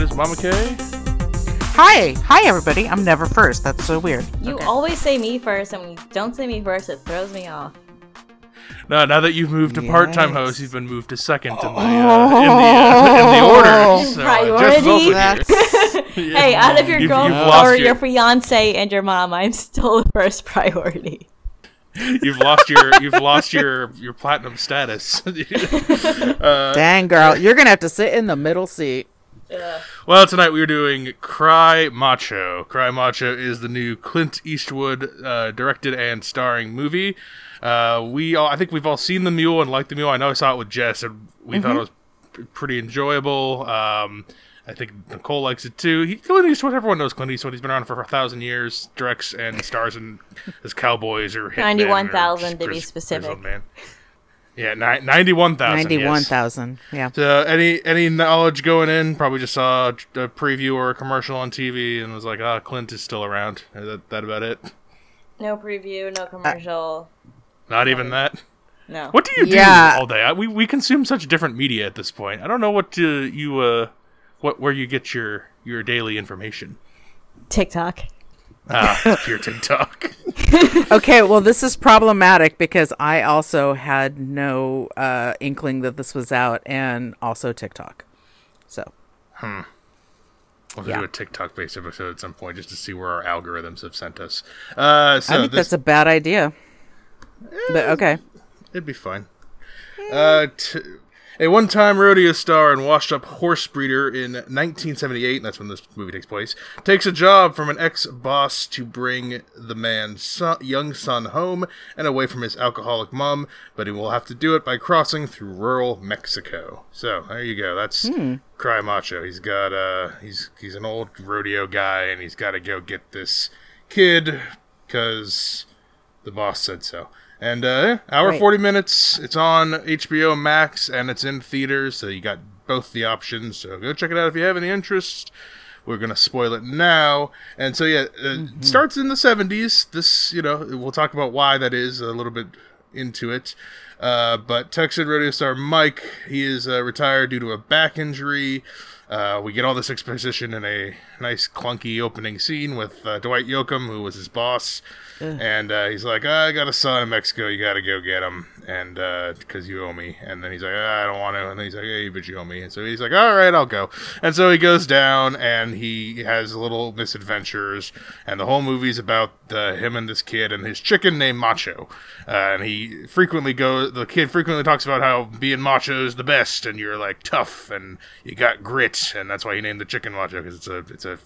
tonight is Mama Kay. Hi, hi everybody. I'm never first. That's so weird. You Okay. always say me first, and when you don't say me first, it throws me off. Now, now that you've moved to part-time Yes. host, you've been moved to second in the, uh, in, the, uh, in the order. So, uh, Jess is also Priority. here. Hey, out of your You've- you've or your- your fiance and your mom, I'm still the first priority. You've lost your you've lost your your platinum status. Dang girl, you're gonna have to sit in the middle seat. Well, tonight we are doing Cry Macho. Cry Macho is the new Clint Eastwood uh, directed and starring movie. Uh, we all, I think we've all seen the Mule and liked the Mule. I know I saw it with Jess, and we thought it was p- pretty enjoyable. Um, I think Nicole likes it too. He, Clint Eastwood, everyone knows Clint Eastwood. He's been around for a thousand years, directs and stars in as cowboys or hitmen or 91,000 to be specific. Man. Yeah, ni- ninety-one thousand. Ninety-one thousand. Yeah. So any any knowledge going in? Probably just saw a preview or a commercial on TV and was like, "Ah, Clint is still around." Is that that about it? No preview, no commercial. Not even that. no. What do you do Yeah. all day? I, we we consume such different media at this point. I don't know what to, you uh what where you get your your daily information. TikTok. Ah, pure TikTok. Okay, well this is problematic because I also had no uh, inkling that this was out, and also TikTok. So We'll Yeah. do a TikTok based episode at some point just to see where our algorithms have sent us. Uh, so I think this, that's a bad idea. But okay. It'd be fine. Uh, t- a one-time rodeo star and washed-up horse breeder in 1978, and that's when this movie takes place, takes a job from an ex-boss to bring the man's son, young son home and away from his alcoholic mom, but he will have to do it by crossing through rural Mexico. So there you go. That's Cry Macho. He's got uh, he's he's an old rodeo guy, and he's got to go get this kid because the boss said so. And uh, hour Right. 40 minutes. It's on HBO Max and it's in theaters, so you got both the options. So go check it out if you have any interest. We're gonna spoil it now, and so yeah, uh, it starts in the 70s. This, you know, we'll talk about why that is a little bit into it. Uh, but Texan radio star Mike, he is uh, retired due to a back injury. Uh, we get all this exposition in a nice clunky opening scene with uh, Dwight Yoakam, who was his boss, and uh, he's like, "I got a son in Mexico. You got to go get him, and because you owe me." And then he's like, "I don't want to," and he's like, "Hey, but you owe me." And so he's like, "All right, I'll go." And so he goes down, and he has little misadventures, and the whole movie's about uh, him and this kid and his chicken named Macho, uh, and he frequently goes. The kid frequently talks about how being macho is the best, and you're like tough, and you got grit, and that's why he named the chicken Macho because it's a it's a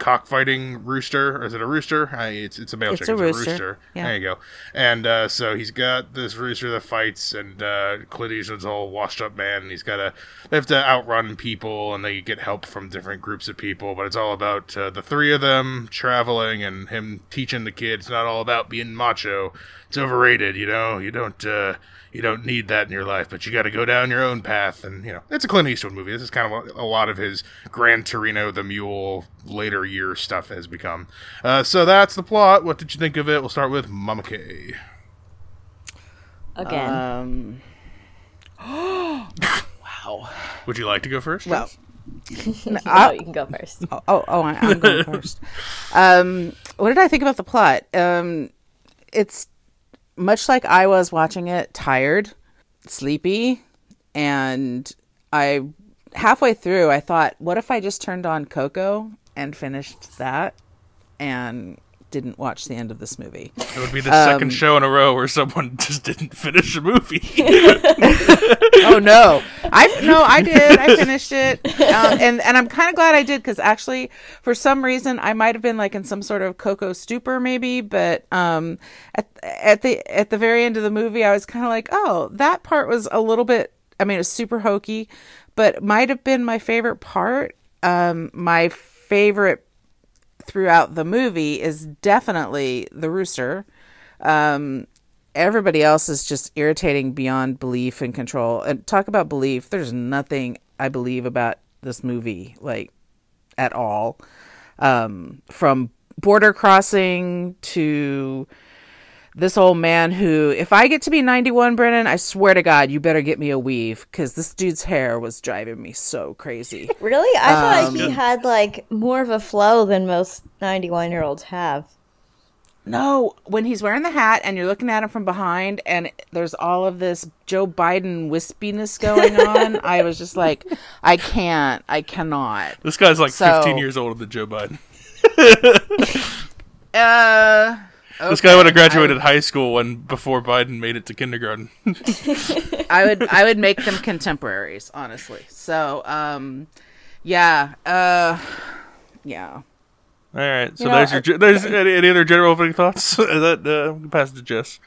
cockfighting rooster, or is it a rooster? I, it's it's a male It's a chicken. rooster, yeah. There you go. And uh, so he's got this rooster that fights, and uh, Clint Eastwood's a whole washed up man, and he's got to they have to outrun people, and they get help from different groups of people. But it's all about uh, the three of them traveling and him teaching the kid. It's not all about being macho. It's overrated, you know. You don't. Uh, you don't need that in your life, but you got to go down your own path. And, you know, it's a Clint Eastwood movie. This is kind of a, a lot of his Gran Torino, the Mule, later year stuff has become. Uh, so that's the plot. What did you think of it? We'll start with Mama K. Again. Um. wow. Would you like to go first? Well. no, I- you can go first. Oh, oh, oh I, I'm going first. Um, what did I think about the plot? Um, it's much like I was watching it, tired, sleepy, and I halfway through I thought, what if I just turned on Coco and finished that? And didn't watch the end of this movie? It would be the Um, second show in a row where someone just didn't finish a movie. oh no i no i did i finished it um, and and i'm kind of glad i did because actually for some reason i might have been like in some sort of cocoa stupor maybe but um at, at the at the very end of the movie i was kind of like oh that part was a little bit i mean it was super hokey but might have been my favorite part um my favorite throughout the movie is definitely the rooster um everybody else is just irritating beyond belief and control. And talk about belief. There's nothing I believe about this movie, like at all. Um, from border crossing to this old man who, if I get to be 91, Brennan, I swear to God, you better get me a weave because this dude's hair was driving me so crazy. Really? I thought Um, he had like more of a flow than most 91 year olds have. No, when he's wearing the hat and you're looking at him from behind and there's all of this Joe Biden wispiness going on, I was just like, I can't, I cannot. This guy's like So- 15 years older than Joe Biden. Uh, This guy would have okay, graduated high school when before Biden made it to kindergarten. I would, I would make them contemporaries, honestly. So, um, yeah, uh, yeah. All right, so You know, there's your I- ge- there's any, any other general opening thoughts? Is that uh, we can pass it to Jess.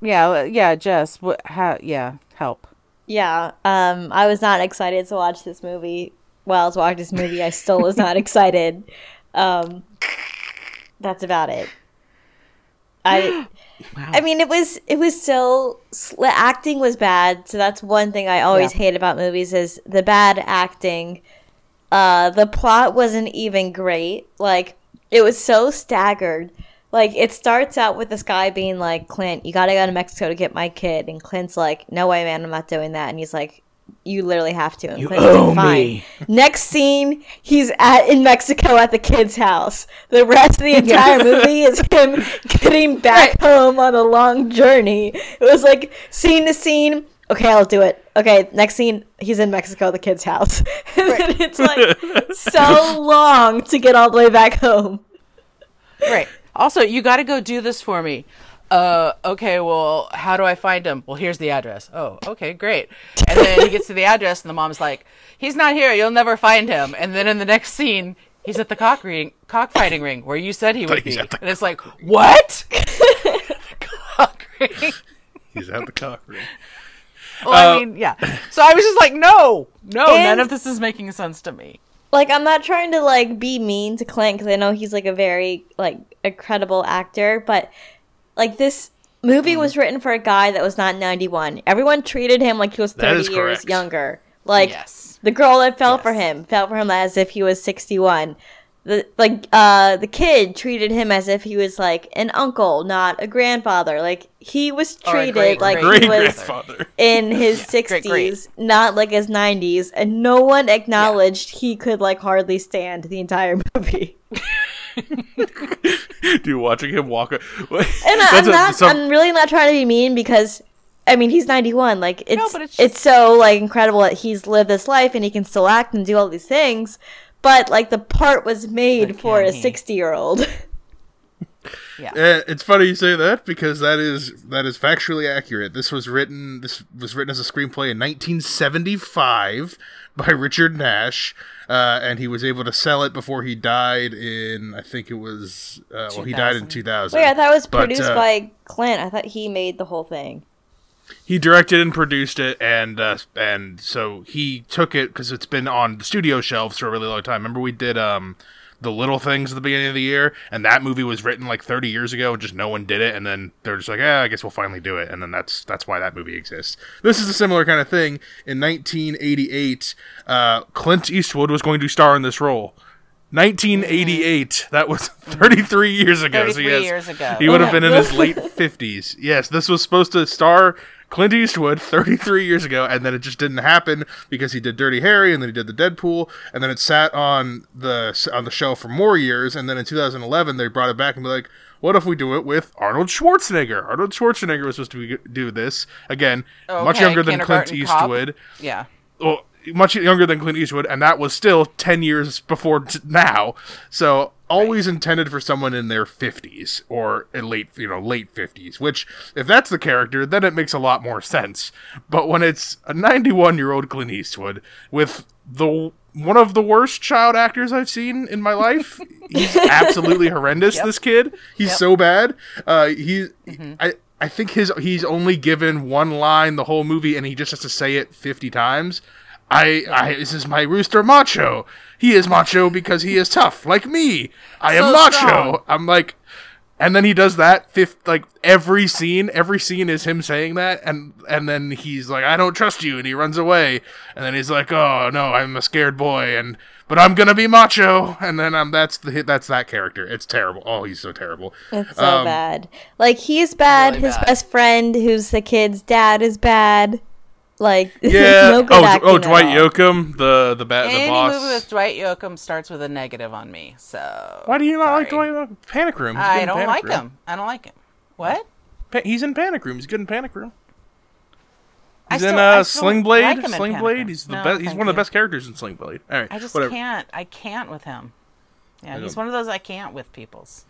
Yeah, yeah, Jess, what, how, yeah, help. Yeah, um, I was not excited to watch this movie. While I was watching this movie, I still was not excited. Um, that's about it. I, I mean, it was it was still the acting was bad. So that's one thing I always Yeah. hate about movies is the bad acting. Uh, the plot wasn't even great. Like it was so staggered. Like it starts out with this guy being like, "Clint, you gotta go to Mexico to get my kid," and Clint's like, "No way, man, I'm not doing that." And he's like, "You literally have to." And You Clint's owe like, "Fine." me. Next scene, he's at in Mexico at the kid's house. The rest of the entire movie is him getting back home on a long journey. It was like scene to scene. Okay, I'll do it. Okay, next scene, he's in Mexico at the kid's house. and then it's like so long to get all the way back home. Right. Also, you got to go do this for me. Uh, okay, well, how do I find him? Well, here's the address. Oh, okay, great. And then he gets to the address, and the mom's like, "He's not here. You'll never find him." And then in the next scene, he's at the cock ring, cockfighting ring where you said he would be. the And it's like, what? cock ring. He's at the cock ring. Well, Uh, I mean, yeah. So I was just like, no, no, And- none of this is making sense to me. Like I'm not trying to like be mean to Clint because I know he's like a very like incredible actor, but like this movie was written for a guy that was not 91. Everyone treated him like he was 30 years correct. younger. Like Yes. the girl that fell for him fell for him as if he was 61. The like uh the kid treated him as if he was like an uncle, not a grandfather. Like he was treated great- like great he was in his great, 60s, great. not like his 90s, and no one acknowledged he could like hardly stand the entire movie. Dude, watching him walk. And And I, I'm not I'm really not trying to be mean because I mean he's 91. Like it's but it's it's, so like incredible that he's lived this life and he can still act and do all these things. But like the part was made But for a 60 year old. Eh, it's funny you say that because that is that is factually accurate. This was written this was written as a screenplay in 1975 by Richard Nash, uh, and he was able to sell it before he died in I think it was uh, well he died in 2000. Wait, I thought it was But, produced uh, by Clint. I thought he made the whole thing. he directed and produced it and uh, and so he took it because it's been on the studio shelves for a really long time remember we did um the little things at the beginning of the year and that movie was written like 30 years ago and just no one did it and then they're just like yeah i guess we'll finally do it and then that's that's why that movie exists. This is a similar kind of thing. In 1988 uh, clint eastwood was going to star in this role 1988 mm. that was 33 years ago so 33 yes, years ago. he would have been in his late 50s yes this was supposed to star Clint Eastwood 33 years ago, and then it just didn't happen because he did Dirty Harry, and then he did the Dead Pool, and then it sat on the on the shelf for more years, and then in 2011 they brought it back and be like, "What if we do it with Arnold Schwarzenegger?" Arnold Schwarzenegger was supposed to be, do this again, much younger than Clint Kindergarten Cop. Eastwood Yeah. well, much younger than Clint Eastwood, and that was still ten years before t- now. So always intended for someone in their fifties or in late, you know, late fifties. Which, if that's the character, then it makes a lot more sense. But when it's a ninety-one-year-old Clint Eastwood with the one of the worst child actors I've seen in my life, he's absolutely horrendous. This kid, he's so bad. Uh, he, I. I think his he's only given one line the whole movie, and he just has to say it fifty times. I, I this is my rooster macho. He is macho because he is tough, like me. I am macho. strong. I'm like, and then he does that fifth like every scene every scene is him saying that and and then he's like i don't trust you and he runs away and then he's like oh no i'm a scared boy and but i'm gonna be macho and then um that's the that's that character it's terrible oh he's so terrible It's so Um, bad. Like he's bad. Really His bad. best friend, who's the kid's dad, is bad. Like yeah no good oh, acting oh dwight all. yoakam the the, ba- the Any boss movie with Dwight Yoakam starts with a negative on me. So why do you not like dwight Yoakam? panic room He's I don't Panic like Room. him. I don't like him. What? Pa- he's in panic room he's good in panic room He's still- in I uh, still Sling Blade. like Sling Blade. He's the No, best. He's thank one of the best characters in Sling Blade. All right, I just whatever. can't. I can't with him. Yeah, he's one of those I can't with people's.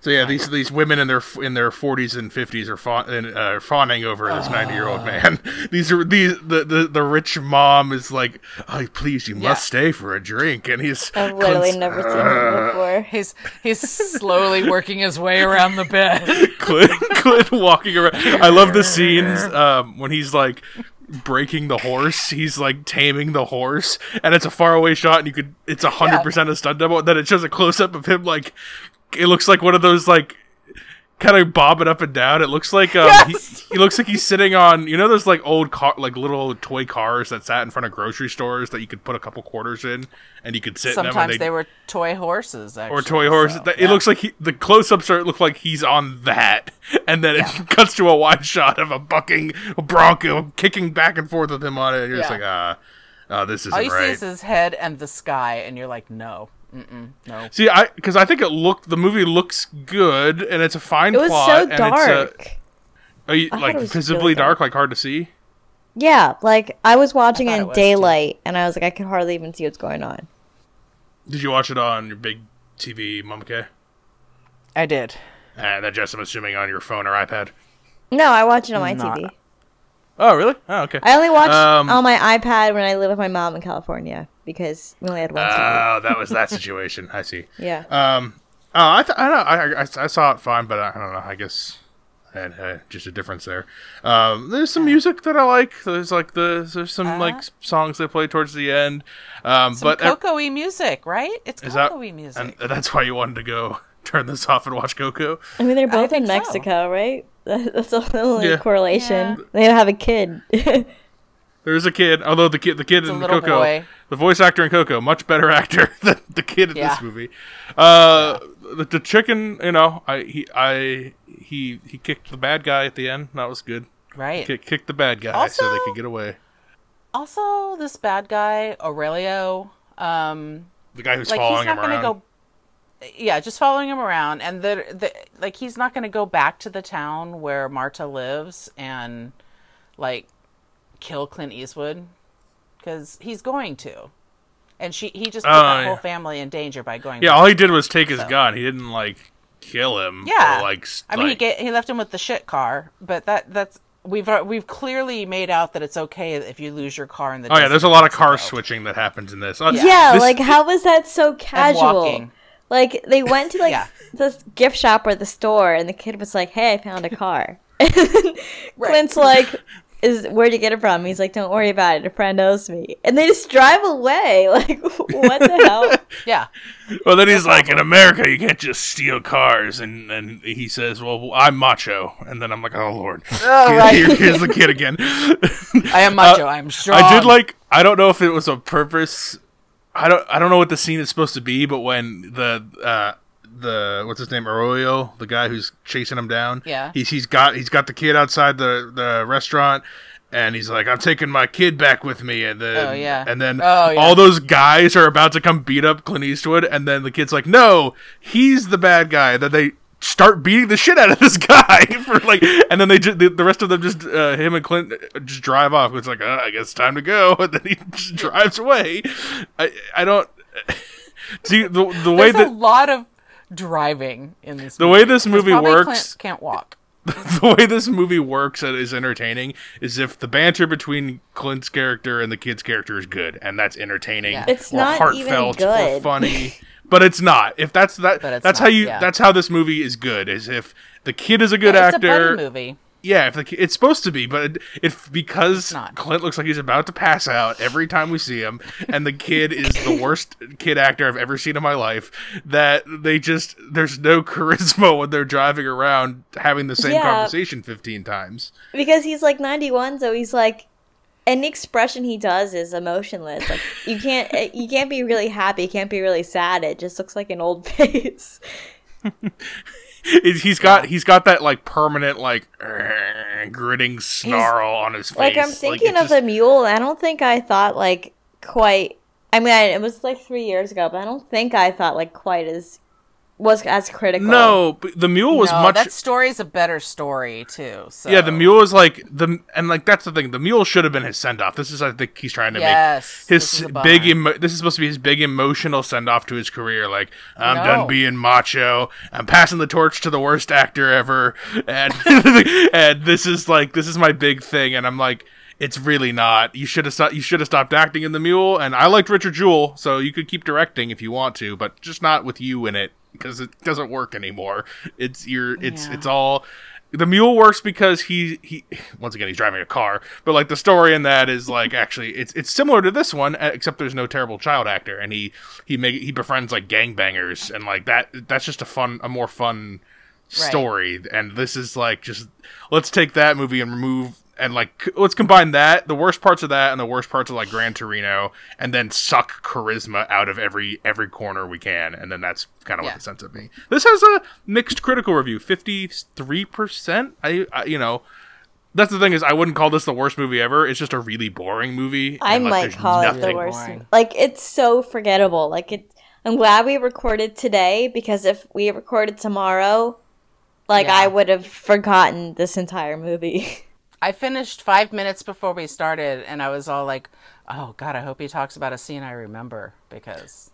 So yeah, these these women in their in their forties and fifties are fawn, uh, fawning over this ninety year old man. These are these the, the the rich mom is like, oh please, you Yeah. must stay for a drink, and he's I've literally Clint's- never seen him before. He's he's slowly working his way around the bed. Clint, Clint walking around. I love the scenes um, when he's like breaking the horse. He's like taming the horse, and it's a faraway shot, and you could it's a hundred percent a stunt double. And then it shows a close up of him like it looks like one of those like kind of bobbing up and down. It looks like um, Yes! he, he looks like he's sitting on you know those like old car like little toy cars that sat in front of grocery stores that you could put a couple quarters in and you could sit. Sometimes they, they were toy horses. Actually, or toy horses. so, yeah. It looks like he, the close-ups are look like he's on that, and then it cuts to a wide shot of a bucking bronco kicking back and forth with him on it. And you're just like, ah, uh, this isn't you see is his head and the sky, and you're like, no, mm-mm, no. See, I because I think it looked the movie looks good and it's a fine It was plot so dark. a, are you, like visibly really dark, dark. like hard to see. Yeah, like I was watching I thought it it in too. daylight, and I was like, I could hardly even see what's going on. Did you watch it on your big TV, Mama I did. And that just I'm assuming on your phone or iPad. No, I watch it on my Not- TV. Oh, really? Oh, okay. I only watch Um, on my iPad when I live with my mom in California because we only had one TV. Oh, that was that situation. I see. Yeah. Um, oh, I, th- I don't know. I, I, I saw it fine, but I, I don't know. I guess and uh, just a difference there. Um, there's some music that I like. There's like the there's some like songs they play towards the end. Um, Some but uh, cocoa-y music, right? It's is cocoa-y and music. that's why you wanted to go turn this off and watch Coco. I mean, they're both in think so. Mexico, right? That- That's the only Yeah. correlation. Yeah. They don't have a kid. There's a kid, although the kid the kid a in little Coco, boy. the voice actor in Coco, much better actor than the kid in Yeah. this movie. Uh, the, the chicken, you know, I he I he he kicked the bad guy at the end. That was good. Right. Kick, kicked the bad guy so they could get away. Also, this bad guy Aurelio, um, The guy who's like following he's not him going to around. go. Yeah, just following him around, and the, the like he's not going to go back to the town where Marta lives and like kill Clint Eastwood because he's going to, and she he just put that yeah. whole family in danger by going. Yeah, back. all he did was take his So. gun. He didn't like kill him. Yeah, or, like s- I mean, he get, he left him with the shit car, but that that's we've uh, we've clearly made out that it's okay if you lose your car in the. Oh yeah, there's a lot of car switching that happens in this. Uh, yeah, this- like how was that so casual? Walking. Like they went to like Yeah. this gift shop or the store, and the kid was like, "Hey, I found a car." And then Clint's like, "Is where'd you get it from?" He's like, "Don't worry about it. A friend owes me." And they just drive away. Like, what the hell? Yeah, Well, then he's like, in America, you can't just steal cars, and and he says, "Well, I'm macho," and then I'm like, "Oh Lord, Oh, right. Here- here's the kid again." I am macho. I'm strong. Uh, I did like. I don't know if it was a purpose. I don't. I don't know what the scene is supposed to be, but when the uh, the what's his name Arroyo, the guy who's chasing him down, Yeah. he's he's got he's got the kid outside the the restaurant. And he's like, "I'm taking my kid back with me," and then, Oh, yeah. and then Oh, yeah. all those guys are about to come beat up Clint Eastwood, and then the kid's like, "No, he's the bad guy." That they start beating the shit out of this guy for like, and then they just the, the rest of them just uh, him and Clint uh, just drive off. It's like, uh, I guess it's time to go, and then he just drives away. I I don't see the the way There's a lot of driving in this. The movie, way this 'cause movie works- Clint can't walk. the way this movie works and is entertaining is if the banter between Clint's character and the kid's character is good, and that's entertaining. Yeah. It's or not even heartfelt or good. funny. But it's not. If that's that, that's not, how you. yeah. That's how this movie is good. Is if the kid is a good it's a actor. buddy movie. yeah, if the, it's supposed to be, but it because. Clint looks like he's about to pass out every time we see him, and the kid is the worst kid actor I've ever seen in my life. That they just there's no charisma when they're driving around having the same Yeah. conversation fifteen times. because he's like 91 so he's like any expression he does is emotionless. Like you can't eh, you can't be really happy. You can't be really sad. It just looks like an old face. He's got he's got that like permanent like gritting snarl on his face. like i'm thinking of just- the mule. I don't think i thought like quite i mean I, it was like three years ago but i don't think i thought like quite as was as critical no, but the mule was no, much that story's a better story too. So. Yeah, the mule is like the and like that's the thing. The mule should have been his send off. This is I think he's trying to Yes, make this his is big. Emo- this is supposed to be his big emotional send off to his career. Like I'm No. done being macho. I'm passing the torch to the worst actor ever, and and this is like this is my big thing. And I'm like. It's really not. You should have sto- you should have stopped acting in the Mule. And I liked Richard Jewell, so you could keep directing if you want to, but just not with you in it because it doesn't work anymore. It's your it's Yeah. it's all the mule works because he he once again he's driving a car but like the story in that is like actually it's it's similar to this one except there's no terrible child actor and he he make he befriends like gangbangers and like that that's just a fun a more fun story and this is like just let's take that movie and remove and like let's combine that the worst parts of that and the worst parts of like Gran Torino and then suck charisma out of every every corner we can and then that's kind of Yeah. what the sense of me this has a mixed critical review 53% I, I you know that's the thing is I wouldn't call this the worst movie ever it's just a really boring movie I and, like, might there's call it the worst. boring. Like it's so forgettable. Like it. I'm glad we recorded today because if we recorded tomorrow, like Yeah. I would have forgotten this entire movie. I finished five minutes before we started, and I was all like, "Oh God, I hope he talks about a scene I remember." Because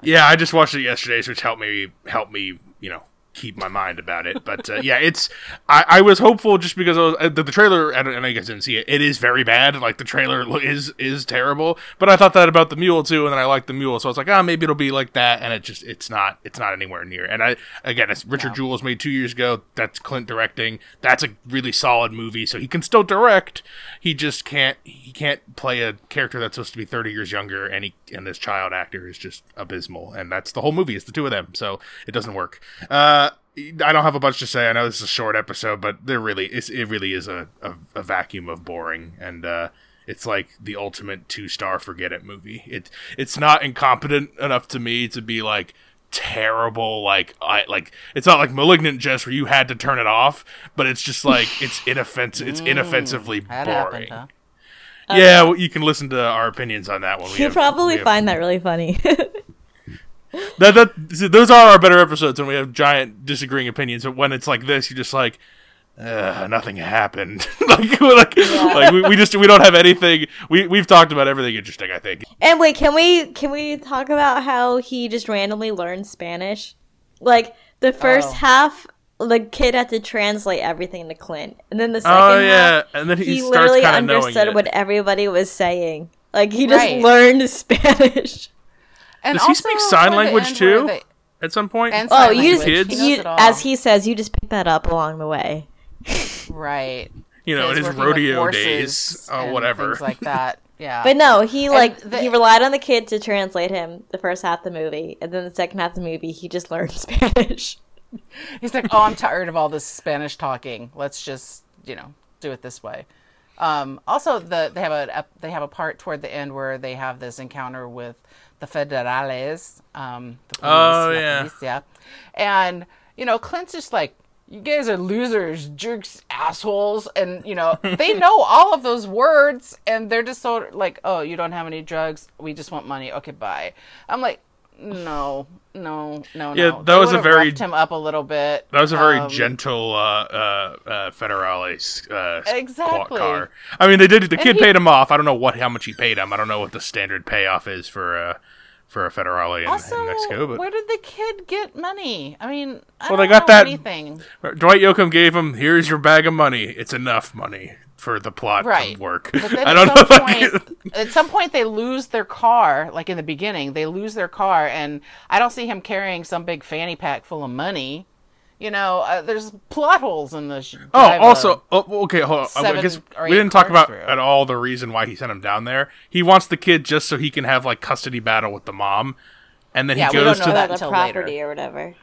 Yeah, I just watched it yesterday, which helped me help me, you know, keep my mind about it. But uh, yeah, it's I, I was hopeful just because I was, uh, the, the trailer. and, don't, I guess didn't see it. It is very bad. Like the trailer is is terrible. But I thought that about the mule too, and then I liked the mule, so I was like, ah, maybe it'll be like that. And it just it's not. It's not anywhere near. And I again, it's Richard Jewell was made two years ago. That's Clint directing. That's a really solid movie. So he can still direct. He just can't. He can't play a character that's supposed to be thirty years younger, and he and this child actor is just abysmal. And that's the whole movie. It's the two of them. So it doesn't work. Uh, I don't have a bunch to say. I know this is a short episode, but there really is. It really is a, a, a vacuum of boring, and uh, it's like the ultimate two star forget it movie. It it's not incompetent enough to me to be like terrible. Like I like it's not like malignant jest where you had to turn it off, but it's just like it's inoffensive. It's inoffensively that boring. happened, huh? Yeah, well, you can listen to our opinions on that one. We you have- probably have- find that really funny. that that see, those are our better episodes when we have giant disagreeing opinions. But when it's like this, you're just like, uh, nothing happened. like, we're like, like we, we just we don't have anything. We we've talked about everything interesting. I think. and wait, can we can we talk about how he just randomly learned Spanish? Like the first Oh. half, the kid had to translate everything to Clint, and then the second Oh yeah, half, and then he, he literally kind of understood it. what everybody was saying. Like he just Right. learned Spanish. And Does he speak sign language too? they- At some point. and Oh, you just. Kids? He you, as he says, you just pick that up along the way. right. you know, in his rodeo days, or whatever. things like that. Yeah, But no, he like the- he relied on the kid to translate him the first half of the movie, and then the second half of the movie he just learned Spanish. He's like, "Oh, I'm tired of all this Spanish talking. Let's just, you know, do it this way." Um, also, the they have a ep- they have a part toward the end where they have this encounter with the federales, um, the police, Oh, la yeah. and you know, Clint's just like, "You guys are losers, jerks, assholes," and you know, they know all of those words, and they're just so like, "Oh, you don't have any drugs. We just want money. Okay, bye." I'm like. No, no, no, Yeah, no. that They was a very- him up a little bit. That was a very Um, gentle uh, uh, uh, Federales uh, Exactly. car. I mean, they did. The kid he- paid him off. I don't know what how much he paid him. I don't know what the standard payoff is for uh, for a Federale in, Also, in Mexico. But where did the kid get money? I mean, I Well, don't they got that- anything. Dwight Yoakam gave him, "Here's your bag of money. It's enough money for the plot Right. to work." But then I at don't some know. point, at some point they lose their car. Like in the beginning, they lose their car, and I don't see him carrying some big fanny pack full of money. You know, uh, there's plot holes in this. Oh, also, oh, okay, hold on. I guess we didn't talk about through. at all the reason why he sent him down there. He wants the kid just so he can have like custody battle with the mom, and then Yeah, he we goes don't to that the until property later. or whatever.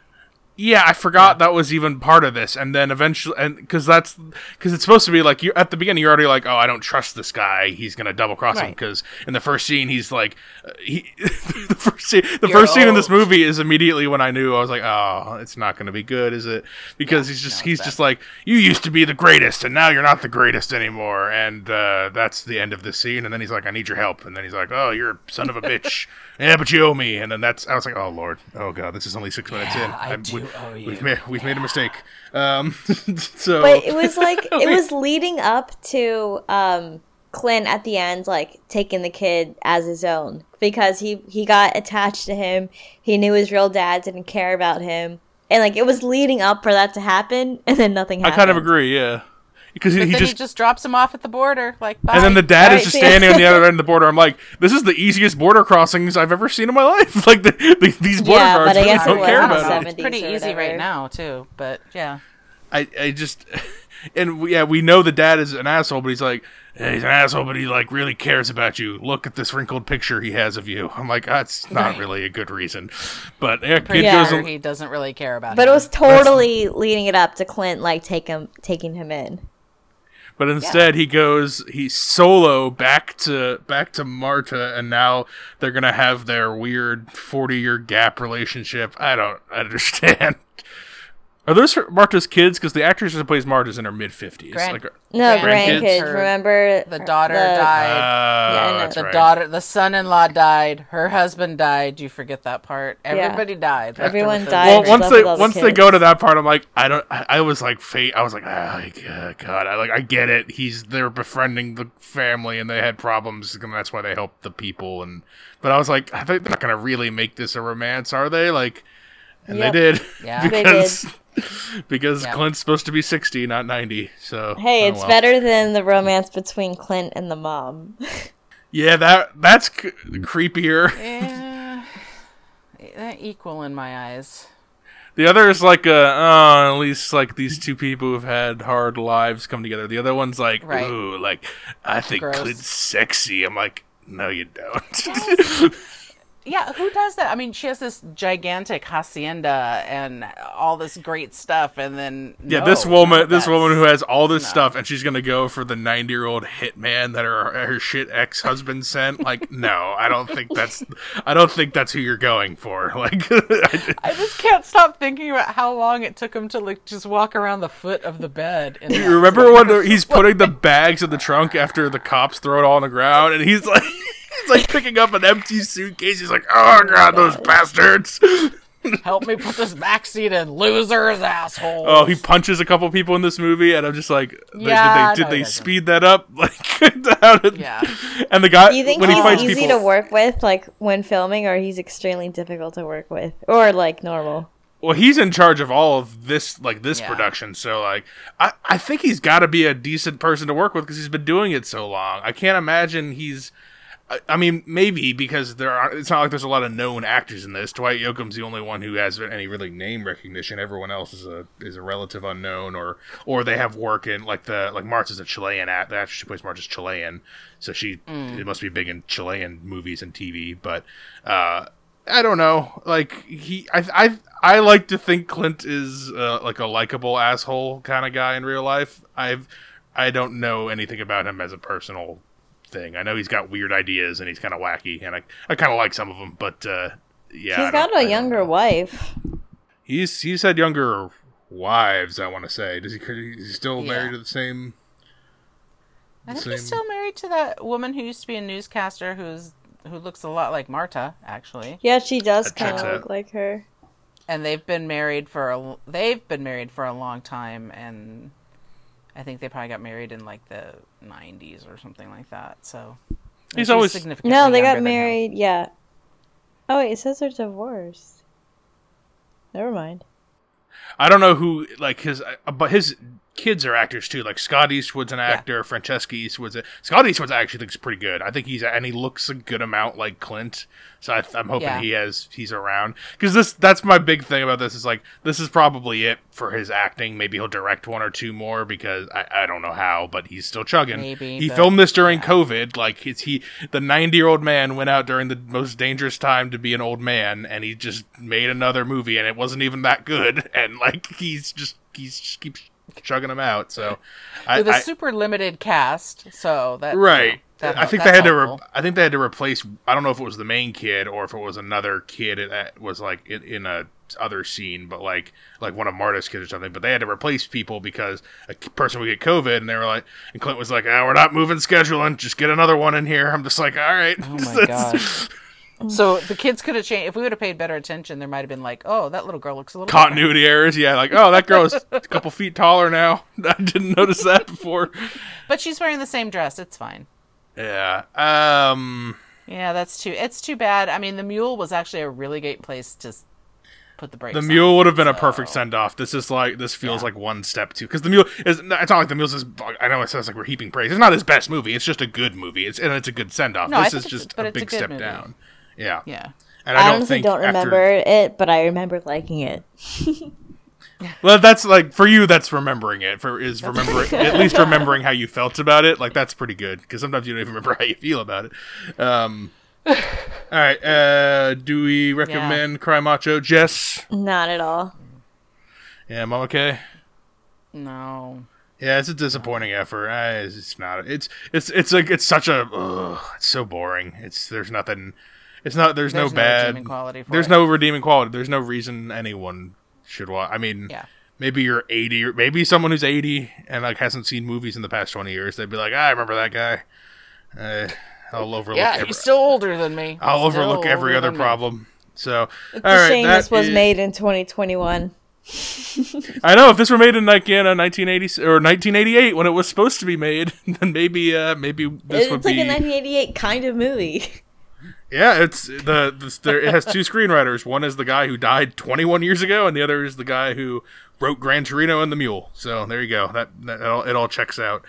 Yeah, I forgot that was even part of this, and then eventually, and because that's because it's supposed to be like you at the beginning, you're already like, oh, I don't trust this guy. He's gonna double cross him because in the first scene, he's like, uh, he the first scene, the first scene in this movie is immediately when I knew I was like, oh, it's not gonna be good, is it? Because he's just no, he's it's just like, you used to be the greatest, and now you're not the greatest anymore, and uh, that's the end of the scene. And then he's like, I need your help, and then he's like, oh, you're a son of a bitch. Yeah, but you owe me, and then that's I was like, oh lord, oh god, this is only six minutes in. I do we- owe you. We've made we've made a mistake. Um, so But it was like it was leading up to um Clint at the end like taking the kid as his own because he he got attached to him. He knew his real dad didn't care about him. And like it was leading up for that to happen and then nothing happened. I kind of agree, yeah, because he, he just, he just drops him off at the border, like. Bye. and then the dad Alright, is just standing on the other end of the border. I'm like, this is the easiest border crossings I've ever seen in my life. Like the, the, these border Yeah, guards but I really guess don't was care about it. It's pretty easy right now too, but yeah. I, I just and we, yeah we know the dad is an asshole but he's like "Yeah, he's an asshole but he like really cares about you look at this wrinkled picture he has of you i'm like that's not Right. really a good reason but yeah kid Yeah. goes sure he doesn't really care about. It. But it was totally leading it up to Clint like take him taking him in. But instead he goes he's solo back to back to marta and now they're gonna have their weird 40 year gap relationship. I don't understand are those her- marta's kids because the actress who plays marta's in her mid 50s Grand- like No, Grandkids. grandkids. Remember the daughter the- died. uh, Yeah, I know. that's the right. daughter, the son-in-law died. Her husband died. You forget that part. Everybody died. after Everyone died. well, once they with all the once they go to that part, I'm like, I don't. I, I was like, fate. I was like, ah, oh, God, I like, I get it. He's they're befriending the family, and they had problems, and that's why they helped the people. And but I was like, I think they're not gonna really make this a romance, are they? Like, and Yep. they did. Yeah. They because because Yeah. Clint's supposed to be 60, not 90. So Hey, oh it's well. better than the romance between Clint and the mom. Yeah, that that's c- creepier. Yeah, eh, equal in my eyes. The other is like, uh, oh, at least like these two people who've had hard lives come together. The other one's like, Right. ooh, like I think Gross. Clint's sexy. I'm like, no, you don't. Yeah, who does that? I mean, she has this gigantic hacienda and all this great stuff, and then yeah, no, this woman, this woman who has all this stuff, and she's gonna go for the 90 year old hitman that her her shit ex husband sent. Like, no, I don't think that's, I don't think that's who you're going for. Like, I- I just can't stop thinking about how long it took him to like just walk around the foot of the bed. And You remember when he's putting the bags in the trunk after the cops throw it all on the ground, and he's like, he's like picking up an empty suitcase. He's like, "Oh god, those bastards!" help me put this backseat in, losers, asshole. Oh, he punches a couple people in this movie, and I'm just like, Yeah, did they, did he they speed that up? Like, how did- Yeah. And the guy Do you think when he he's fights easy people, to work with, like when filming, or he's extremely difficult to work with, or like normal? well, he's in charge of all of this, like this Yeah. production. So, like, I I think he's got to be a decent person to work with because he's been doing it so long. I can't imagine he's. I- I mean, maybe because there are. It's not like there's a lot of known actors in this. Dwight Yoakam's the only one who has any really name recognition. Everyone else is a is a relative unknown, or or they have work in like the like Martha's a Chilean act. The actress who plays Martha's Chilean, so she it must be big in Chilean movies and TV. But uh, I don't know. Like he, I, I, I like to think Clint is uh, like a likable asshole kind of guy in real life. I've, I don't know anything about him as a personal thing. I know he's got weird ideas and he's kind of wacky, and I, I kind of like some of them. But uh, yeah, I he's don't- got I a don't younger wife. He's he's had younger wives. I want to say. Does he? Is he still Yeah. married to the same? I think Same. he's still married to that woman who used to be a newscaster who's who looks a lot like Marta, actually. Yeah, she does kind of look like her. And they've been married for a they've been married for a long time and I think they probably got married in like the 90s or something like that. So He's she's always- significant. No, they got than him. married. Yeah. Oh wait, it says they're divorced. Never mind. I don't know who like his, uh, but his kids are actors too. Like Scott Eastwood's an actor. Francesca Eastwood's a, Scott Eastwood's actually looks pretty good. I think he's and he looks a good amount like Clint. So I, I'm hoping Yeah. he has he's around because this that's my big thing about this is like this is probably it for his acting. Maybe he'll direct one or two more because I, I don't know how, but he's still chugging. Maybe, he but- filmed this during COVID. Like it's he the 90 year old man went out during the most dangerous time to be an old man, and he just made another movie, and it wasn't even that good. And like he's just he's just keeps chugging them out. So I, With a I- super limited cast, so that right. that- I think they had to. Re- I think they had to replace. I don't know if it was the main kid or if it was another kid that was like in, in a other scene, but like like one of Marta's kids or something. But they had to replace people because a person would get COVID, and they were like, and Clint was like, "Ah, we're not moving scheduling. Just get another one in here." I'm just like, all right. Oh my gosh. So the kids could have changed. If we would have paid better attention, there might have been like, "Oh, that little girl looks a little different." Continuity errors, yeah. Like, oh, that girl is a couple feet taller now. I didn't notice that before. But she's wearing the same dress. It's fine. Yeah. Um. Yeah, that's too. It's too bad. I mean, the mule was actually a really great place to put the brakes. The on. mule would have been a perfect send off. This is like this feels Yeah. like one step too because the mule is. It's not like the mule's. Is, I know it sounds like we're heaping praise. It's not his best movie. It's just a good movie. It's and it's a good send off. No, this is just a it's a big step movie. down. Yeah. Yeah. And I, I don't honestly think don't after- remember it, but I remember liking it. Well, that's like for you. That's remembering it. For is remembering at least remembering how you felt about it. Like that's pretty good because sometimes you don't even remember how you feel about it. Um. all right. Uh, do we recommend Cry Macho? Jess. Not at all. Yeah, Mom. Okay. No. Yeah, it's a disappointing effort. Uh, it's, it's not. It's it's it's like it's such a. Ugh, it's so boring. It's there's nothing. It's not. There's, There's no no bad. quality for there's it. no redeeming quality. There's no reason anyone should watch. I mean, Yeah. maybe you're 80 or maybe someone who's 80 and like hasn't seen movies in the past 20 years. They'd be like, ah, I remember that guy. Uh, I'll overlook. Yeah, every, he's still older than me. I'll Still overlook every other than me. problem. So, It's all a right, shame this was is- made in 2021. I know if this were made in like in a 1980 or 1988 when it was supposed to be made, then maybe uh maybe this would be It's like a 1988 kind of movie. Yeah. It's the this, there. It has two screenwriters. One is the guy who died 21 years ago, and the other is the guy who wrote Gran Torino and The Mule. So there you go. That, that it, all, it all checks out.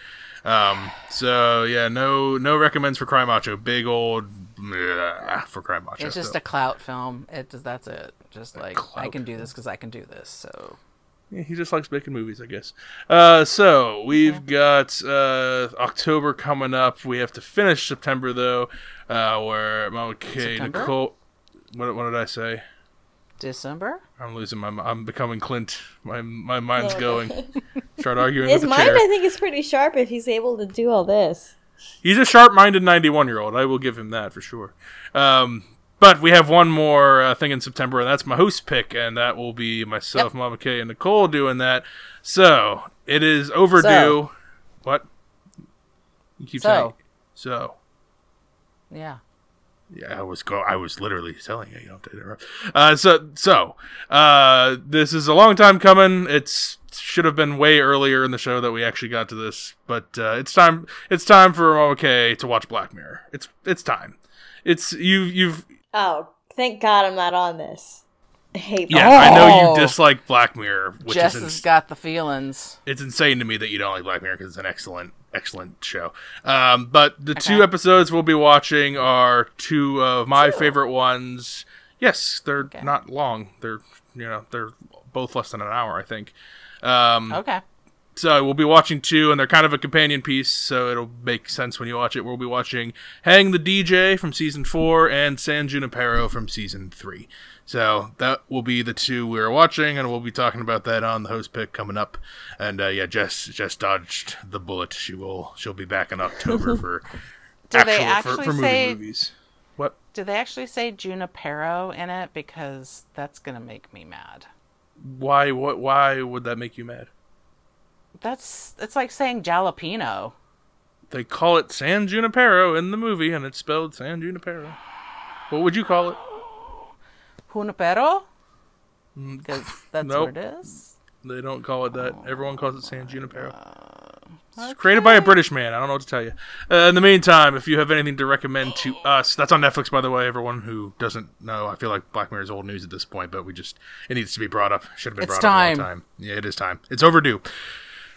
Um. So yeah, no no recommends for Cry Macho. Big old bleh for Cry Macho. It's just So, a clout film. It just that's it. Just like I can do this because I can do this. So Yeah, he just likes making movies, I guess. Uh, so we've got uh, October coming up. We have to finish September though, uh, where okay, September? Nicole. What, what did I say? December. I'm losing my. I'm becoming Clint. My my mind's going. Start arguing His mind, chair. I think, is pretty sharp if he's able to do all this. He's a sharp-minded 91-year-old. I will give him that for sure. Um, but we have one more uh, thing in September, and that's my host pick, and that will be myself, Mama Kay, and Nicole doing that. So it is overdue. So. What? You keep So. saying so. Yeah. Yeah, I was go. I was literally telling you. You don't have to interrupt. Uh, so so uh, this is a long time coming. It's should have been way earlier in the show that we actually got to this, but uh, it's time. It's time for okay to watch Black Mirror. It's it's time. It's you. You've Oh, thank God I'm not on this. I hate yeah. I know Oh. you dislike Black Mirror, which Jess is has ins- got the feelings. it's insane to me that you don't like Black Mirror because it's an excellent, excellent show. Um, but the two Okay. episodes we'll be watching are two of my favorite ones. Yes, they're not long. They're you know they're both less than an hour, I think. Um, Okay. So we'll be watching two, and they're kind of a companion piece, so it'll make sense when you watch it. We'll be watching Hang the DJ from season four and San Junipero from season three. So that will be the two we're watching, and we'll be talking about that on the host pick coming up. And uh, yeah, Jess Jess dodged the bullet. She will she'll be back in October for Do actual they for, actually for movie say- movies. What? Do they actually say Junipero in it? Because that's gonna make me mad. Why? What? Why would that make you mad? That's it's like saying jalapeno. They call it San Junipero in the movie, and it's spelled San Junipero. What would you call it? Junipero? Because that's Mm, nope. what it is. They don't call it that. Everyone calls it San Junipero. Uh, It's created by a British man. I don't know what to tell you. Uh, in the meantime, if you have anything to recommend to us, that's on Netflix, by the way. Everyone who doesn't know, I feel like Black Mirror is old news at this point, but we just it needs to be brought up. Should have been It's brought up a long time. Yeah, it is time. It's overdue.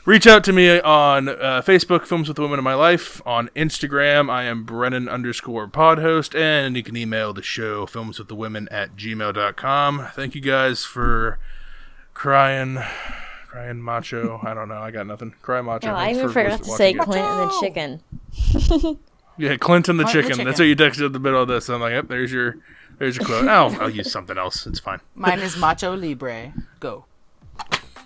Reach out to me on uh, Facebook, Films with the Women in My Life. On Instagram, I am Brennan underscore podhost. And you can email the show, Films with the Women at gmail.com. Thank you guys for crying, crying macho. I don't know. I got nothing. Cry macho. Oh, I even for forgot to say it. Clint and the chicken. Yeah, Clinton the Clint the chicken. That's chicken. what you texted in the middle of this. I'm like, yep, there's your, there's your quote. I'll, I'll use something else. It's fine. Mine is Macho Libre. Go.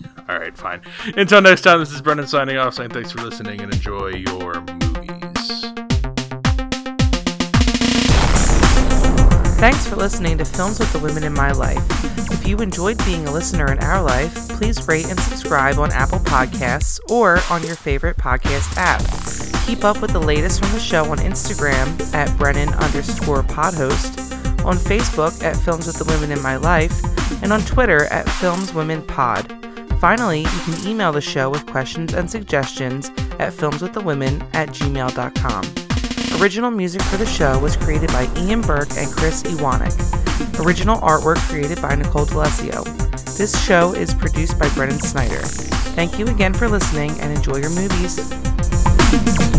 All right, fine. Until next time, this is Brennan signing off, saying thanks for listening and enjoy your movies. Thanks for listening to Films with the Women in My Life. If you enjoyed being a listener in our life, please rate and subscribe on Apple Podcasts or on your favorite podcast app. Keep up with the latest from the show on Instagram at Brennan underscore podhost, on Facebook at Films with the Women in My Life, and on Twitter at Films Women Pod. Finally, you can email the show with questions and suggestions at filmswiththewomen at gmail.com. Original music for the show was created by Ian Burke and Chris Iwanek. Original artwork created by Nicole D'Alessio. This show is produced by Brennan Snyder. Thank you again for listening and enjoy your movies.